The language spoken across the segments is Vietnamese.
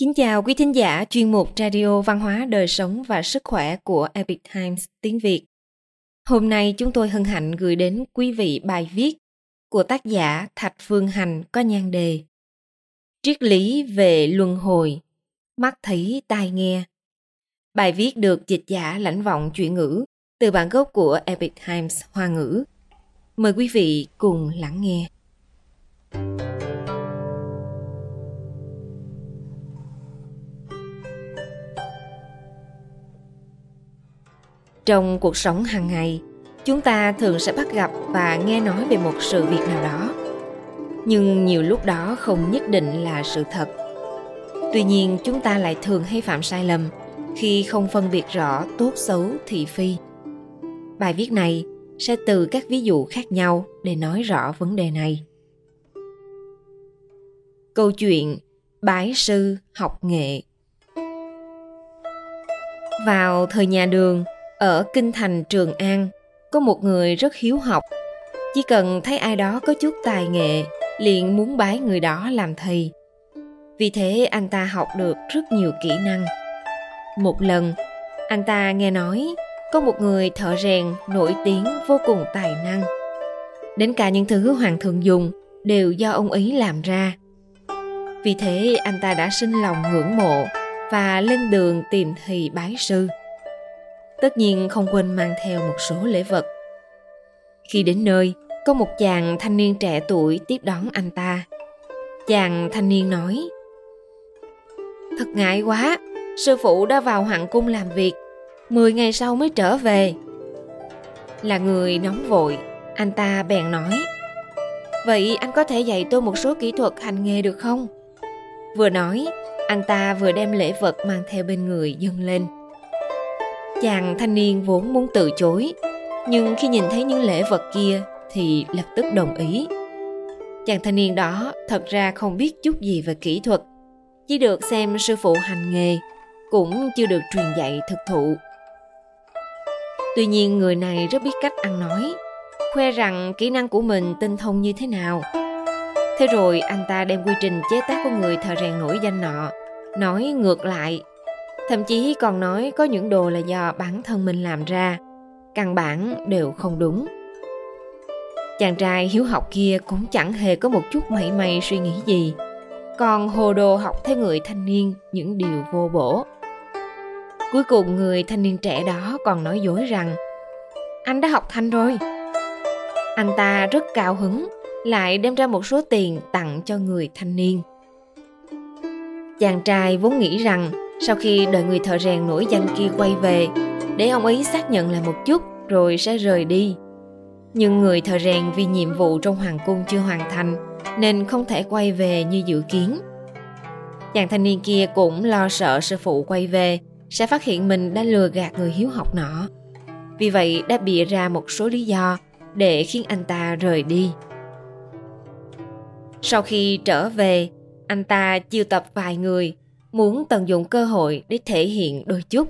Kính chào quý thính giả chuyên mục Radio Văn hóa Đời sống và Sức khỏe của Epic Times tiếng Việt. Hôm nay chúng tôi hân hạnh gửi đến quý vị bài viết của tác giả Thạch Phương Hành có nhan đề Triết lý về luân hồi, mắt thấy tai nghe. Bài viết được dịch giả lãnh vọng chuyển ngữ từ bản gốc của Epic Times Hoa ngữ. Mời quý vị cùng lắng nghe. Trong cuộc sống hàng ngày, chúng ta thường sẽ bắt gặp và nghe nói về một sự việc nào đó. Nhưng nhiều lúc đó không nhất định là sự thật. Tuy nhiên, chúng ta lại thường hay phạm sai lầm khi không phân biệt rõ tốt xấu thị phi. Bài viết này sẽ từ các ví dụ khác nhau để nói rõ vấn đề này. Câu chuyện bái sư học nghệ. Vào thời nhà đường ở kinh thành Trường An, có một người rất hiếu học. Chỉ cần thấy ai đó có chút tài nghệ, liền muốn bái người đó làm thầy. Vì thế anh ta học được rất nhiều kỹ năng. Một lần, anh ta nghe nói có một người thợ rèn nổi tiếng vô cùng tài năng. Đến cả những thứ hoàng thượng dùng đều do ông ấy làm ra. Vì thế anh ta đã sinh lòng ngưỡng mộ và lên đường tìm thầy bái sư tất nhiên không quên mang theo một số lễ vật. Khi đến nơi, có một chàng thanh niên trẻ tuổi tiếp đón anh ta. Chàng thanh niên nói, Thật ngại quá, sư phụ đã vào hoàng cung làm việc, 10 ngày sau mới trở về. Là người nóng vội, anh ta bèn nói, Vậy anh có thể dạy tôi một số kỹ thuật hành nghề được không? Vừa nói, anh ta vừa đem lễ vật mang theo bên người dâng lên. Chàng thanh niên vốn muốn từ chối, nhưng khi nhìn thấy những lễ vật kia thì lập tức đồng ý. Chàng thanh niên đó thật ra không biết chút gì về kỹ thuật, chỉ được xem sư phụ hành nghề, cũng chưa được truyền dạy thực thụ. Tuy nhiên người này rất biết cách ăn nói, khoe rằng kỹ năng của mình tinh thông như thế nào. Thế rồi anh ta đem quy trình chế tác của người thợ rèn nổi danh nọ, nói ngược lại thậm chí còn nói có những đồ là do bản thân mình làm ra. Căn bản đều không đúng. Chàng trai hiếu học kia cũng chẳng hề có một chút mảy may suy nghĩ gì. Còn hồ đồ học theo người thanh niên, những điều vô bổ. Cuối cùng người thanh niên trẻ đó còn nói dối rằng, anh đã học thanh rồi. Anh ta rất cao hứng, lại đem ra một số tiền tặng cho người thanh niên. Chàng trai vốn nghĩ rằng sau khi đợi người thợ rèn nổi danh kia quay về, để ông ấy xác nhận lại một chút rồi sẽ rời đi. Nhưng người thợ rèn vì nhiệm vụ trong hoàng cung chưa hoàn thành nên không thể quay về như dự kiến. Chàng thanh niên kia cũng lo sợ sư phụ quay về sẽ phát hiện mình đã lừa gạt người hiếu học nọ. Vì vậy đã bịa ra một số lý do để khiến anh ta rời đi. Sau khi trở về, anh ta chiêu tập vài người muốn tận dụng cơ hội để thể hiện đôi chút.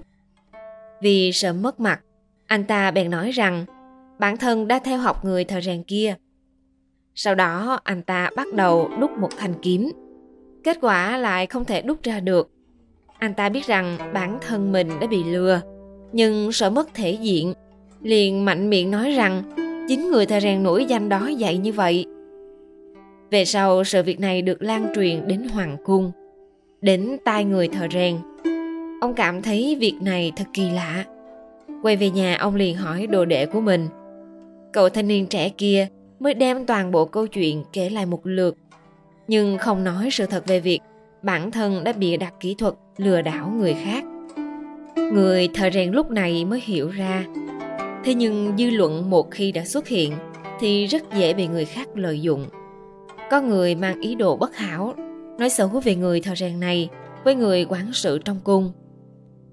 Vì sợ mất mặt, anh ta bèn nói rằng bản thân đã theo học người thợ rèn kia. Sau đó anh ta bắt đầu đúc một thanh kiếm. Kết quả lại không thể đúc ra được. Anh ta biết rằng bản thân mình đã bị lừa, nhưng sợ mất thể diện, liền mạnh miệng nói rằng chính người thợ rèn nổi danh đó dạy như vậy. Về sau sự việc này được lan truyền đến hoàng cung đến tai người thợ rèn. Ông cảm thấy việc này thật kỳ lạ. Quay về nhà, ông liền hỏi đồ đệ của mình. Cậu thanh niên trẻ kia mới đem toàn bộ câu chuyện kể lại một lượt. Nhưng không nói sự thật về việc bản thân đã bị đặt kỹ thuật lừa đảo người khác. Người thợ rèn lúc này mới hiểu ra. Thế nhưng dư luận một khi đã xuất hiện thì rất dễ bị người khác lợi dụng. Có người mang ý đồ bất hảo nói xấu về người thợ rèn này với người quản sự trong cung.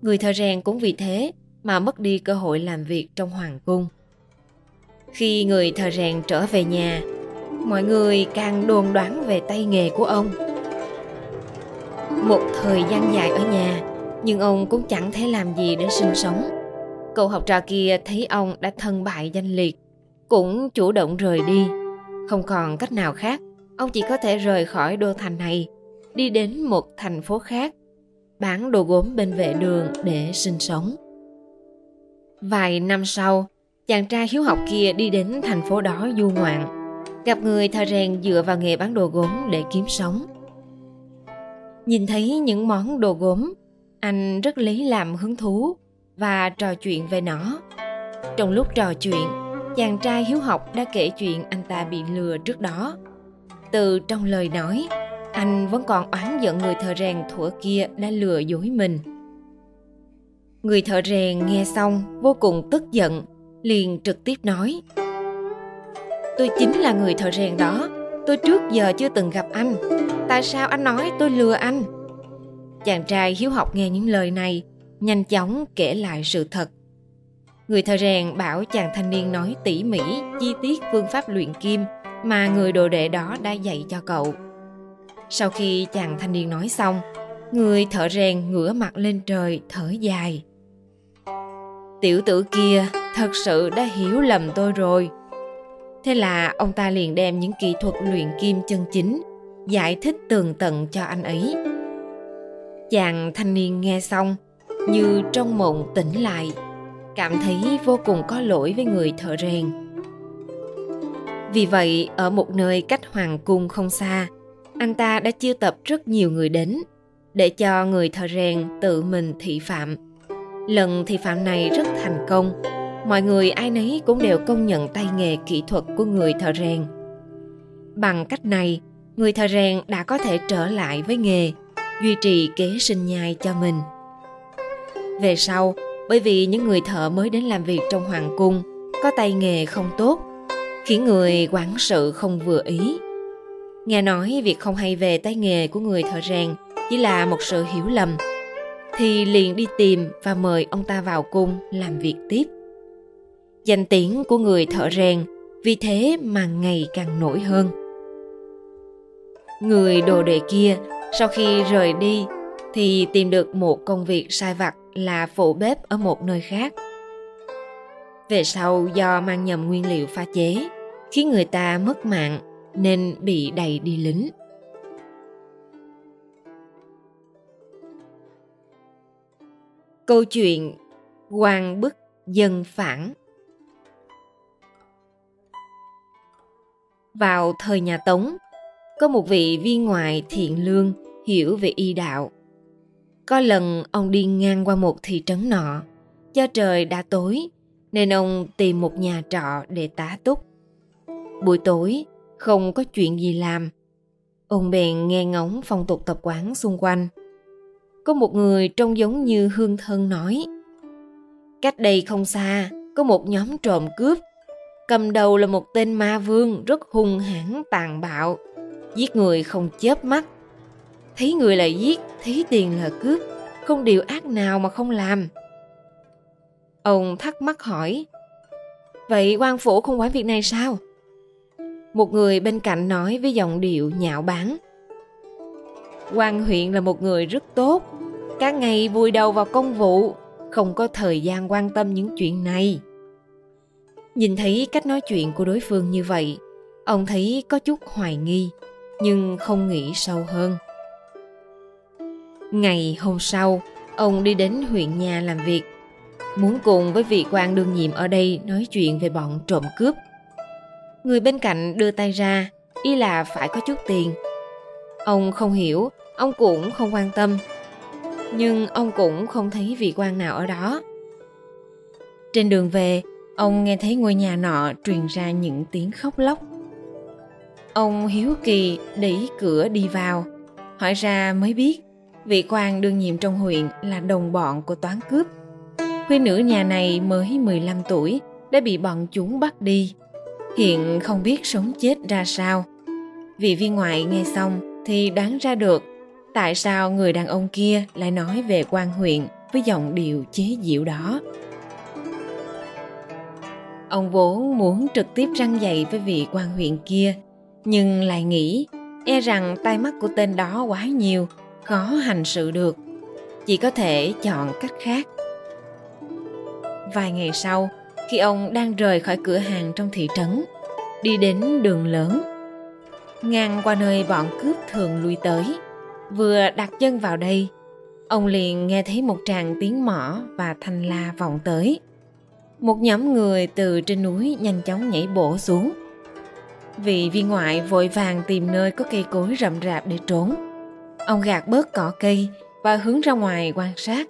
Người thợ rèn cũng vì thế mà mất đi cơ hội làm việc trong hoàng cung. Khi người thợ rèn trở về nhà, mọi người càng đồn đoán về tay nghề của ông. Một thời gian dài ở nhà, nhưng ông cũng chẳng thể làm gì để sinh sống. Cậu học trò kia thấy ông đã thân bại danh liệt, cũng chủ động rời đi. Không còn cách nào khác, ông chỉ có thể rời khỏi đô thành này đi đến một thành phố khác bán đồ gốm bên vệ đường để sinh sống. Vài năm sau, chàng trai hiếu học kia đi đến thành phố đó du ngoạn, gặp người thợ rèn dựa vào nghề bán đồ gốm để kiếm sống. Nhìn thấy những món đồ gốm, anh rất lấy làm hứng thú và trò chuyện về nó. Trong lúc trò chuyện, chàng trai hiếu học đã kể chuyện anh ta bị lừa trước đó. Từ trong lời nói, anh vẫn còn oán giận người thợ rèn thủa kia đã lừa dối mình. Người thợ rèn nghe xong vô cùng tức giận, liền trực tiếp nói Tôi chính là người thợ rèn đó, tôi trước giờ chưa từng gặp anh. Tại sao anh nói tôi lừa anh? Chàng trai hiếu học nghe những lời này, nhanh chóng kể lại sự thật. Người thợ rèn bảo chàng thanh niên nói tỉ mỉ, chi tiết phương pháp luyện kim mà người đồ đệ đó đã dạy cho cậu. Sau khi chàng thanh niên nói xong, người thợ rèn ngửa mặt lên trời thở dài. Tiểu tử kia thật sự đã hiểu lầm tôi rồi. Thế là ông ta liền đem những kỹ thuật luyện kim chân chính giải thích tường tận cho anh ấy. Chàng thanh niên nghe xong như trong mộng tỉnh lại, cảm thấy vô cùng có lỗi với người thợ rèn. Vì vậy, ở một nơi cách hoàng cung không xa, anh ta đã chiêu tập rất nhiều người đến để cho người thợ rèn tự mình thị phạm. Lần thị phạm này rất thành công, mọi người ai nấy cũng đều công nhận tay nghề kỹ thuật của người thợ rèn. Bằng cách này, người thợ rèn đã có thể trở lại với nghề, duy trì kế sinh nhai cho mình. Về sau, bởi vì những người thợ mới đến làm việc trong hoàng cung có tay nghề không tốt, khiến người quản sự không vừa ý Nghe nói việc không hay về tay nghề của người thợ rèn chỉ là một sự hiểu lầm, thì liền đi tìm và mời ông ta vào cung làm việc tiếp. Danh tiếng của người thợ rèn vì thế mà ngày càng nổi hơn. Người đồ đệ kia sau khi rời đi thì tìm được một công việc sai vặt là phụ bếp ở một nơi khác. Về sau do mang nhầm nguyên liệu pha chế, khiến người ta mất mạng nên bị đẩy đi lính. Câu chuyện quan bức dân phản Vào thời nhà Tống, có một vị viên ngoại thiện lương hiểu về y đạo. Có lần ông đi ngang qua một thị trấn nọ, do trời đã tối nên ông tìm một nhà trọ để tá túc. Buổi tối, không có chuyện gì làm. Ông bèn nghe ngóng phong tục tập quán xung quanh. Có một người trông giống như hương thân nói. Cách đây không xa, có một nhóm trộm cướp. Cầm đầu là một tên ma vương rất hung hãn tàn bạo, giết người không chớp mắt. Thấy người là giết, thấy tiền là cướp, không điều ác nào mà không làm. Ông thắc mắc hỏi, Vậy quan phủ không quản việc này sao? Một người bên cạnh nói với giọng điệu nhạo báng. quan huyện là một người rất tốt, cả ngày vùi đầu vào công vụ, không có thời gian quan tâm những chuyện này. Nhìn thấy cách nói chuyện của đối phương như vậy, ông thấy có chút hoài nghi, nhưng không nghĩ sâu hơn. Ngày hôm sau, ông đi đến huyện nhà làm việc, muốn cùng với vị quan đương nhiệm ở đây nói chuyện về bọn trộm cướp Người bên cạnh đưa tay ra, y là phải có chút tiền. Ông không hiểu, ông cũng không quan tâm. Nhưng ông cũng không thấy vị quan nào ở đó. Trên đường về, ông nghe thấy ngôi nhà nọ truyền ra những tiếng khóc lóc. Ông hiếu kỳ đẩy cửa đi vào, hỏi ra mới biết vị quan đương nhiệm trong huyện là đồng bọn của toán cướp. Khuê nữ nhà này mới 15 tuổi đã bị bọn chúng bắt đi hiện không biết sống chết ra sao. Vị viên ngoại nghe xong thì đoán ra được tại sao người đàn ông kia lại nói về quan huyện với giọng điệu chế giễu đó. Ông vốn muốn trực tiếp răng dạy với vị quan huyện kia, nhưng lại nghĩ e rằng tai mắt của tên đó quá nhiều, khó hành sự được. Chỉ có thể chọn cách khác. Vài ngày sau, khi ông đang rời khỏi cửa hàng trong thị trấn, đi đến đường lớn. Ngang qua nơi bọn cướp thường lui tới, vừa đặt chân vào đây, ông liền nghe thấy một tràng tiếng mõ và thanh la vọng tới. Một nhóm người từ trên núi nhanh chóng nhảy bổ xuống. Vị viên ngoại vội vàng tìm nơi có cây cối rậm rạp để trốn, ông gạt bớt cỏ cây và hướng ra ngoài quan sát.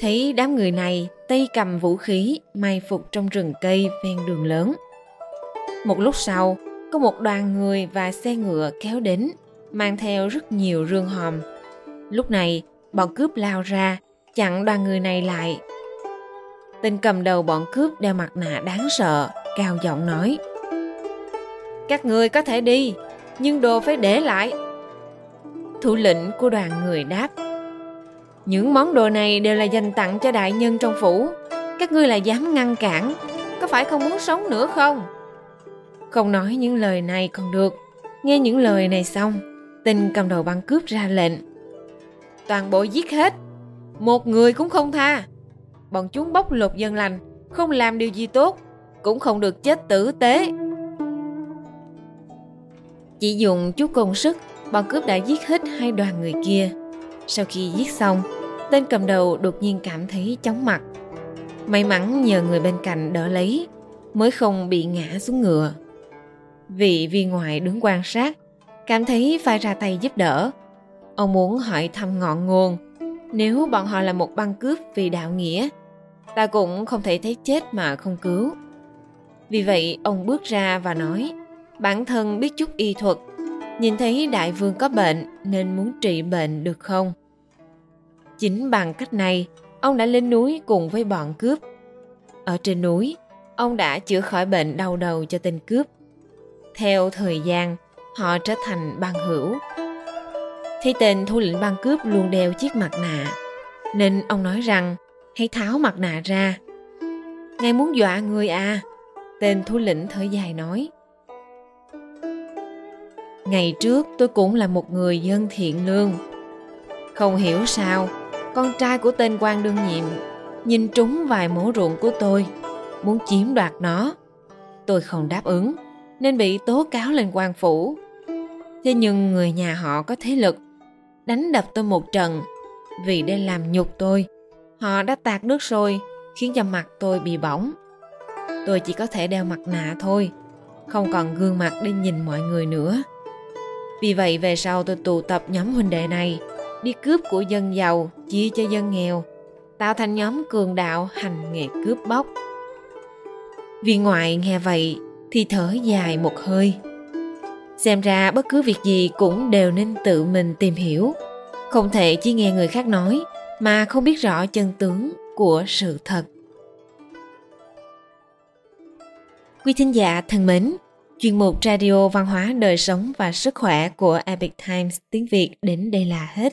Thấy đám người này tay cầm vũ khí, may phục trong rừng cây ven đường lớn. Một lúc sau, có một đoàn người và xe ngựa kéo đến, mang theo rất nhiều rương hòm. Lúc này, bọn cướp lao ra, chặn đoàn người này lại. Tên cầm đầu bọn cướp đeo mặt nạ đáng sợ, cao giọng nói, các người có thể đi, nhưng đồ phải để lại. Thủ lĩnh của đoàn người đáp những món đồ này đều là dành tặng cho đại nhân trong phủ. Các ngươi là dám ngăn cản, có phải không muốn sống nữa không? Không nói những lời này còn được. Nghe những lời này xong tình cầm đầu băng cướp ra lệnh. Toàn bộ giết hết. Một người cũng không tha. Bọn chúng bóc lột dân lành, không làm điều gì tốt, cũng không được chết tử tế. Chỉ dùng chút công sức bọn cướp đã giết hết hai đoàn người kia. Sau khi giết xong tên cầm đầu đột nhiên cảm thấy chóng mặt. May mắn nhờ người bên cạnh đỡ lấy, mới không bị ngã xuống ngựa. Vị viên ngoại đứng quan sát, cảm thấy phải ra tay giúp đỡ. Ông muốn hỏi thăm ngọn nguồn. Nếu bọn họ là một băng cướp vì đạo nghĩa, ta cũng không thể thấy chết mà không cứu. Vì vậy, ông bước ra và nói, bản thân biết chút y thuật. Nhìn thấy đại vương có bệnh, nên muốn trị bệnh được không? Chính bằng cách này, ông đã lên núi cùng với bọn cướp. Ở trên núi, ông đã chữa khỏi bệnh đau đầu cho tên cướp. Theo thời gian, họ trở thành băng hữu. Thấy tên thủ lĩnh băng cướp luôn đeo chiếc mặt nạ, nên ông nói rằng, hãy tháo mặt nạ ra. Ngài muốn dọa người à? Tên thủ lĩnh thở dài nói. Ngày trước tôi cũng là một người dân thiện lương. Không hiểu sao con trai của tên quan đương nhiệm nhìn trúng vài mố ruộng của tôi, muốn chiếm đoạt nó. Tôi không đáp ứng, nên bị tố cáo lên quan phủ. Thế nhưng người nhà họ có thế lực, đánh đập tôi một trận. Vì để làm nhục tôi, họ đã tạt nước sôi, khiến cho mặt tôi bị bỏng. Tôi chỉ có thể đeo mặt nạ thôi, không còn gương mặt để nhìn mọi người nữa. Vì vậy về sau tôi tụ tập nhóm huynh đệ này đi cướp của dân giàu chia cho dân nghèo. Tạo thành nhóm cường đạo hành nghề cướp bóc. Viên ngoại nghe vậy thì thở dài một hơi. Xem ra bất cứ việc gì cũng đều nên tự mình tìm hiểu. Không thể chỉ nghe người khác nói mà không biết rõ chân tướng của sự thật. Quý thính giả thân mến, chuyên mục radio văn hóa đời sống và sức khỏe của epic times tiếng việt đến đây là hết